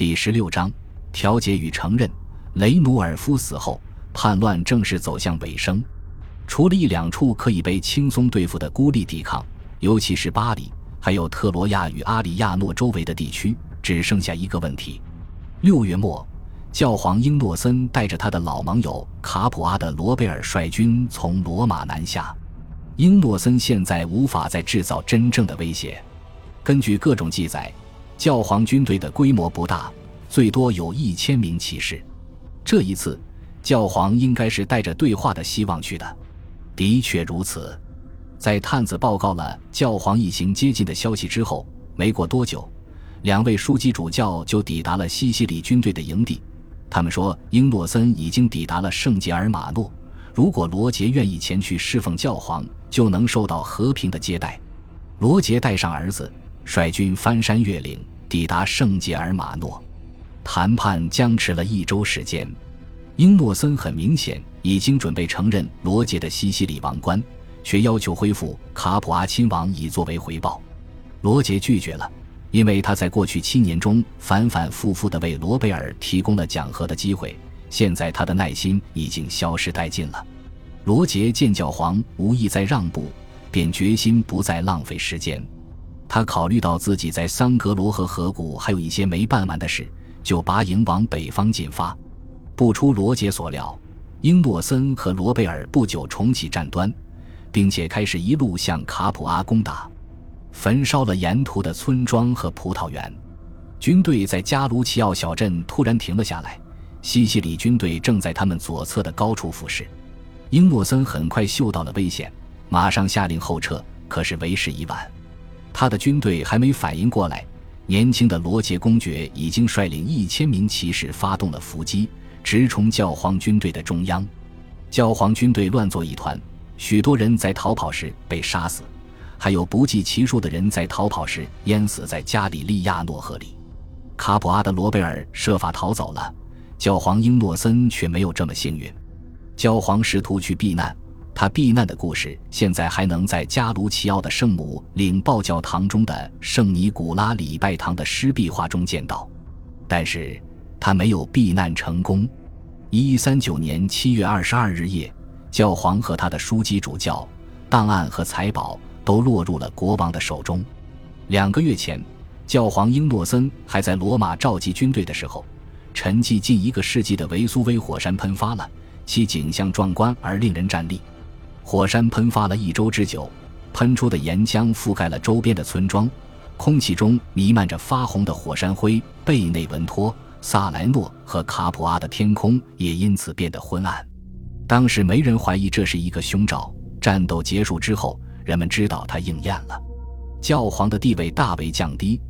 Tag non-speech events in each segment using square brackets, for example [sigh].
第十六章调解与承认。雷努尔夫死后，叛乱正式走向尾声。除了一两处可以被轻松对付的孤立抵抗，尤其是巴黎，还有特罗亚与阿里亚诺周围的地区，只剩下一个问题。六月末，教皇英诺森带着他的老盟友卡普阿的罗贝尔率军从罗马南下。英诺森现在无法再制造真正的威胁。根据各种记载，教皇军队的规模不大，最多有一千名骑士。这一次，教皇应该是带着对话的希望去的。的确如此，在探子报告了教皇一行接近的消息之后，没过多久，两位枢机主教就抵达了西西里军队的营地。他们说，英诺森已经抵达了圣杰尔马诺，如果罗杰愿意前去侍奉教皇，就能受到和平的接待。罗杰带上儿子，率军翻山越岭，抵达圣杰尔马诺。谈判僵持了一周时间。英诺森很明显已经准备承认罗杰的西西里王冠，却要求恢复卡普阿亲王以作为回报。罗杰拒绝了，因为他在过去七年中反反复复地为罗贝尔提供了讲和的机会，现在他的耐心已经消失殆尽了。罗杰见教皇无意再让步，便决心不再浪费时间。他考虑到自己在桑格罗和河谷还有一些没办完的事，就拔营往北方进发。不出罗杰所料，英诺森和罗贝尔不久重启战端，并且开始一路向卡普阿攻打，焚烧了沿途的村庄和葡萄园。军队在加卢齐奥小镇突然停了下来，西西里军队正在他们左侧的高处俯视。英诺森很快嗅到了危险，马上下令后撤，可是为时已晚。他的军队还没反应过来，年轻的罗杰公爵已经率领一千名骑士发动了伏击。直冲教皇军队的中央，教皇军队乱作一团，许多人在逃跑时被杀死，还有不计其数的人在逃跑时淹死在加里利亚诺河里。卡普阿的罗贝尔设法逃走了，教皇英诺森却没有这么幸运。教皇试图去避难，他避难的故事现在还能在加卢齐奥的圣母领报教堂中的圣尼古拉礼拜堂的湿壁画中见到，但是。他没有避难成功。一三九年七月二十二日夜，教皇和他的枢机主教、档案和财宝都落入了国王的手中。两个月前，教皇英诺森还在罗马召集军队的时候，沉寂近一个世纪的维苏威火山喷发了，其景象壮观而令人站立。火山喷发了一周之久，喷出的岩浆覆盖了周边的村庄，空气中弥漫着发红的火山灰，贝内文托。萨莱诺和卡普阿的天空也因此变得昏暗。当时没人怀疑这是一个凶兆。战斗结束之后，人们知道它应验了。教皇的地位大为降低，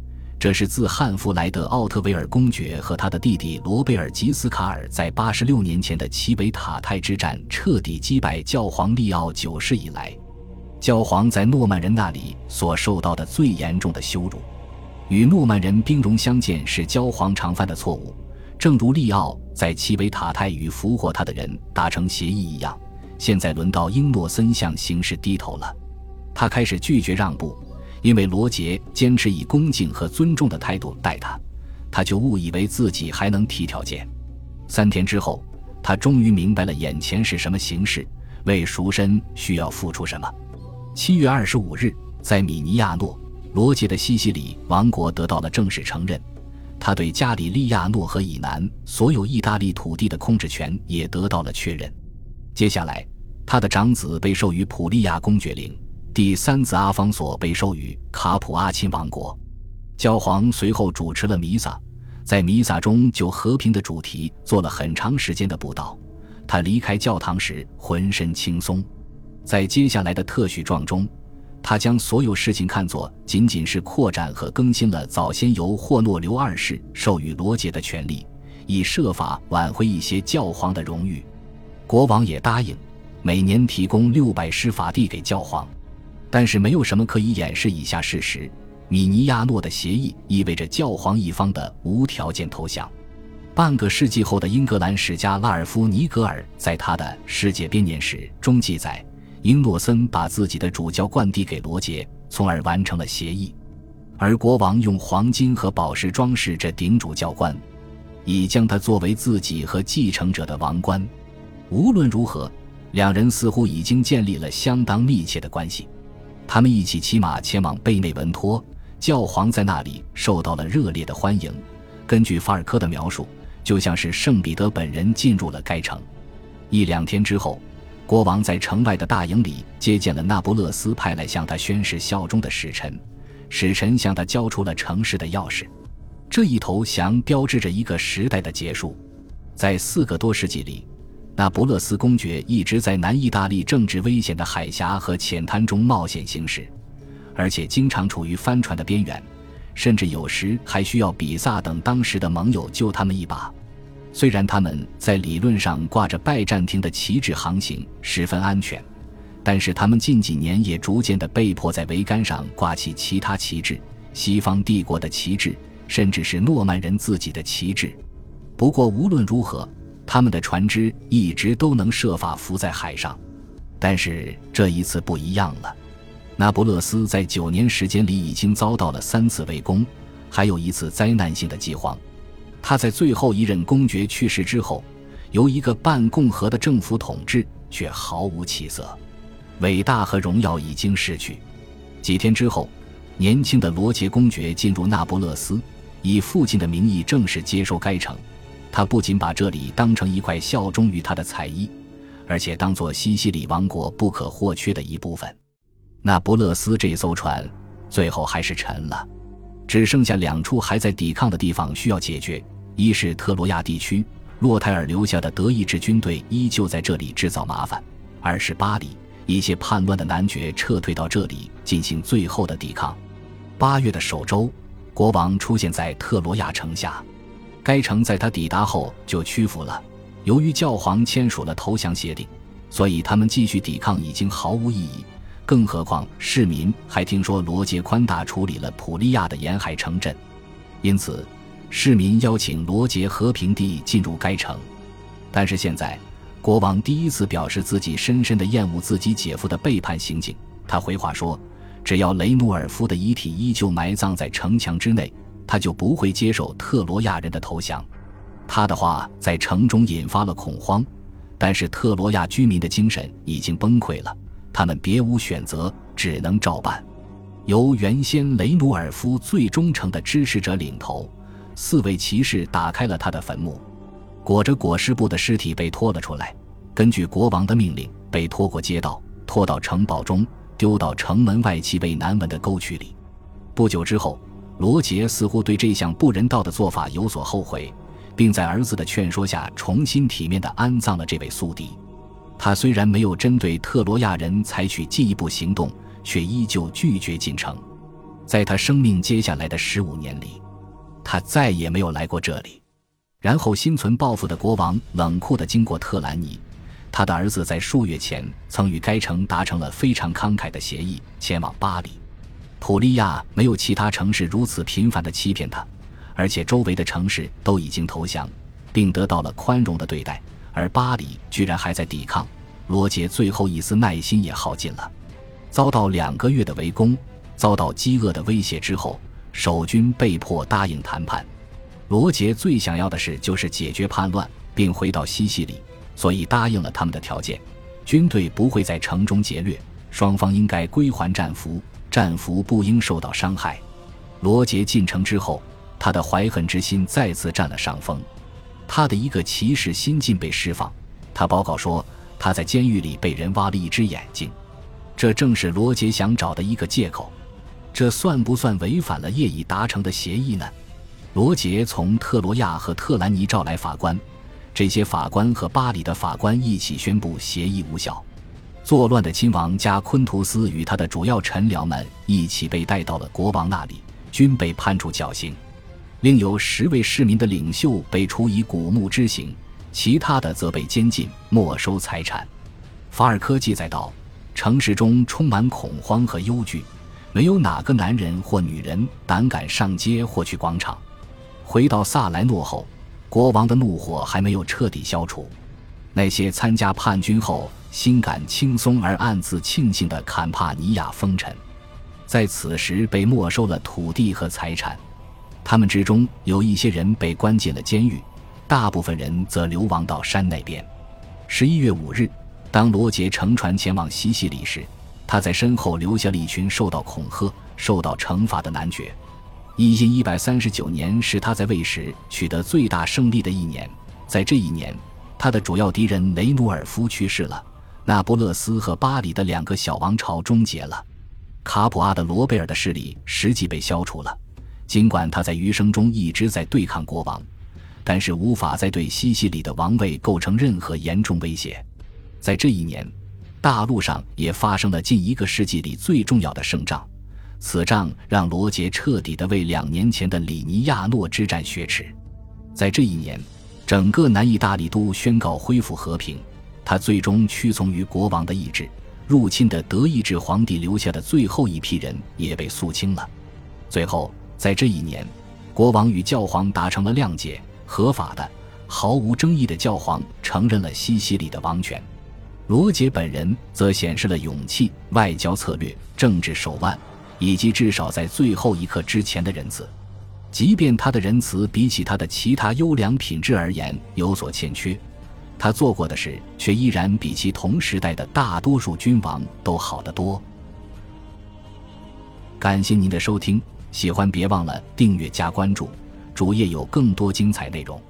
这是自汉弗莱德奥特维尔公爵和他的弟弟罗贝尔吉斯卡尔在八十六年前的奇维塔泰之战彻底击败教皇利奥九世以来，教皇在诺曼人那里所受到的最严重的羞辱。与诺曼人兵戎相见是教皇常犯的错误，正如利奥在奇维塔泰与俘获他的人达成协议一样。现在轮到英诺森向形势低头了，他开始拒绝让步，因为罗杰坚持以恭敬和尊重的态度待他，他就误以为自己还能提条件。三天之后，他终于明白了眼前是什么形势，为赎身需要付出什么。七月二十五日，在米尼亚诺。罗杰的西西里王国得到了正式承认，他对加里利亚诺河以南所有意大利土地的控制权也得到了确认。接下来，他的长子被授予普利亚公爵领，第三子阿方索被授予卡普阿亲王国。教皇随后主持了弥撒，在弥撒中就和平的主题做了很长时间的布道。他离开教堂时浑身轻松。在接下来的特许状中。他将所有事情看作仅仅是扩展和更新了早先由霍诺留二世授予罗杰的权利，以设法挽回一些教皇的荣誉。国王也答应每年提供六百施法地给教皇，但是没有什么可以掩饰以下事实：米尼亚诺的协议意味着教皇一方的无条件投降。半个世纪后的英格兰史家拉尔夫·尼格尔在他的《世界编年史》中记载。英诺森把自己的主教冠递给罗杰，从而完成了协议。而国王用黄金和宝石装饰这顶主教官，以将他作为自己和继承者的王冠。无论如何，两人似乎已经建立了相当密切的关系。他们一起骑马前往贝内文托，教皇在那里受到了热烈的欢迎。根据法尔科的描述，就像是圣彼得本人进入了该城。一两天之后，国王在城外的大营里接见了那不勒斯派来向他宣誓效忠的使臣，使臣向他交出了城市的钥匙。这一投降标志着一个时代的结束。在四个多世纪里，那不勒斯公爵一直在南意大利政治危险的海峡和浅滩中冒险行驶，而且经常处于帆船的边缘。甚至有时还需要比萨等当时的盟友救他们一把。虽然他们在理论上挂着拜占庭的旗帜航行十分安全，但是他们近几年也逐渐的被迫在桅杆上挂起其他旗帜，西方帝国的旗帜，甚至是诺曼人自己的旗帜。不过无论如何，他们的船只一直都能设法浮在海上。但是这一次不一样了。那不勒斯在九年时间里已经遭到了三次围攻，还有一次灾难性的饥荒。他在最后一任公爵去世之后，由一个半共和的政府统治，却毫无起色。伟大和荣耀已经逝去。几天之后，年轻的罗杰公爵进入那不勒斯，以父亲的名义正式接收该城。他不仅把这里当成一块效忠于他的彩衣，而且当做西西里王国不可或缺的一部分。那不勒斯这艘船最后还是沉了，只剩下两处还在抵抗的地方需要解决：一是特罗亚地区，洛泰尔留下的德意志军队依旧在这里制造麻烦；二是巴黎，一些叛乱的男爵撤退到这里进行最后的抵抗。八月的首周，国王出现在特罗亚城下，该城在他抵达后就屈服了。由于教皇签署了投降协定，所以他们继续抵抗已经毫无意义。更何况，市民还听说罗杰宽大处理了普利亚的沿海城镇，因此市民邀请罗杰和平地进入该城。但是现在，国王第一次表示自己深深的厌恶自己姐夫的背叛行径。他回话说：“只要雷努尔夫的遗体依旧埋葬在城墙之内，他就不会接受特罗亚人的投降。”他的话在城中引发了恐慌，但是特罗亚居民的精神已经崩溃了。他们别无选择，只能照办。由原先雷努尔夫最忠诚的支持者领头，四位骑士打开了他的坟墓，裹着裹尸布的尸体被拖了出来。根据国王的命令，被拖过街道，拖到城堡中，丢到城门外气味难闻的沟渠里。不久之后，罗杰似乎对这项不人道的做法有所后悔，并在儿子的劝说下，重新体面地安葬了这位宿敌。他虽然没有针对特罗亚人采取进一步行动，却依旧拒绝进城。在他生命接下来的十五年里，他再也没有来过这里。然后，心存报复的国王冷酷地经过特兰尼。他的儿子在数月前曾与该城达成了非常慷慨的协议，前往巴黎。普利亚没有其他城市如此频繁地欺骗他，而且周围的城市都已经投降，并得到了宽容的对待。而巴黎居然还在抵抗，罗杰最后一丝耐心也耗尽了。遭到两个月的围攻，遭到饥饿的威胁之后，守军被迫答应谈判。罗杰最想要的事就是解决叛乱，并回到西西里，所以答应了他们的条件：军队不会在城中劫掠，双方应该归还战俘，战俘不应受到伤害。罗杰进城之后，他的怀恨之心再次占了上风。他的一个骑士新近被释放，他报告说他在监狱里被人挖了一只眼睛，这正是罗杰想找的一个借口。这算不算违反了业已达成的协议呢？罗杰从特罗亚和特兰尼召来法官，这些法官和巴黎的法官一起宣布协议无效。作乱的亲王加昆图斯与他的主要臣僚们一起被带到了国王那里，均被判处绞刑。另有十位市民的领袖被处以古墓之刑，其他的则被监禁、没收财产。法尔科记载道：“城市中充满恐慌和忧惧，没有哪个男人或女人胆敢上街或去广场。”回到萨莱诺后，国王的怒火还没有彻底消除。那些参加叛军后 [laughs] 心感轻松而暗自庆幸的坎帕尼亚封臣，在此时被没收了土地和财产。他们之中有一些人被关进了监狱，大部分人则流亡到山那边。十一月五日，当罗杰乘船前往西西里时，他在身后留下了一群受到恐吓、受到惩罚的男爵。一因一百三十九年是他在位时取得最大胜利的一年，在这一年，他的主要敌人雷努尔夫去世了，那不勒斯和巴黎的两个小王朝终结了，卡普阿的罗贝尔的势力实际被消除了。尽管他在余生中一直在对抗国王，但是无法再对西西里的王位构成任何严重威胁。在这一年，大陆上也发生了近一个世纪里最重要的胜仗，此仗让罗杰彻底的为两年前的里尼亚诺之战雪耻。在这一年，整个南意大利都宣告恢复和平，他最终屈从于国王的意志。入侵的德意志皇帝留下的最后一批人也被肃清了。最后。在这一年，国王与教皇达成了谅解，合法的、毫无争议的教皇承认了西西里的王权。罗杰本人则显示了勇气、外交策略、政治手腕，以及至少在最后一刻之前的仁慈。即便他的仁慈比起他的其他优良品质而言有所欠缺，他做过的事却依然比其同时代的大多数君王都好得多。感谢您的收听。喜欢别忘了订阅加关注，主页有更多精彩内容。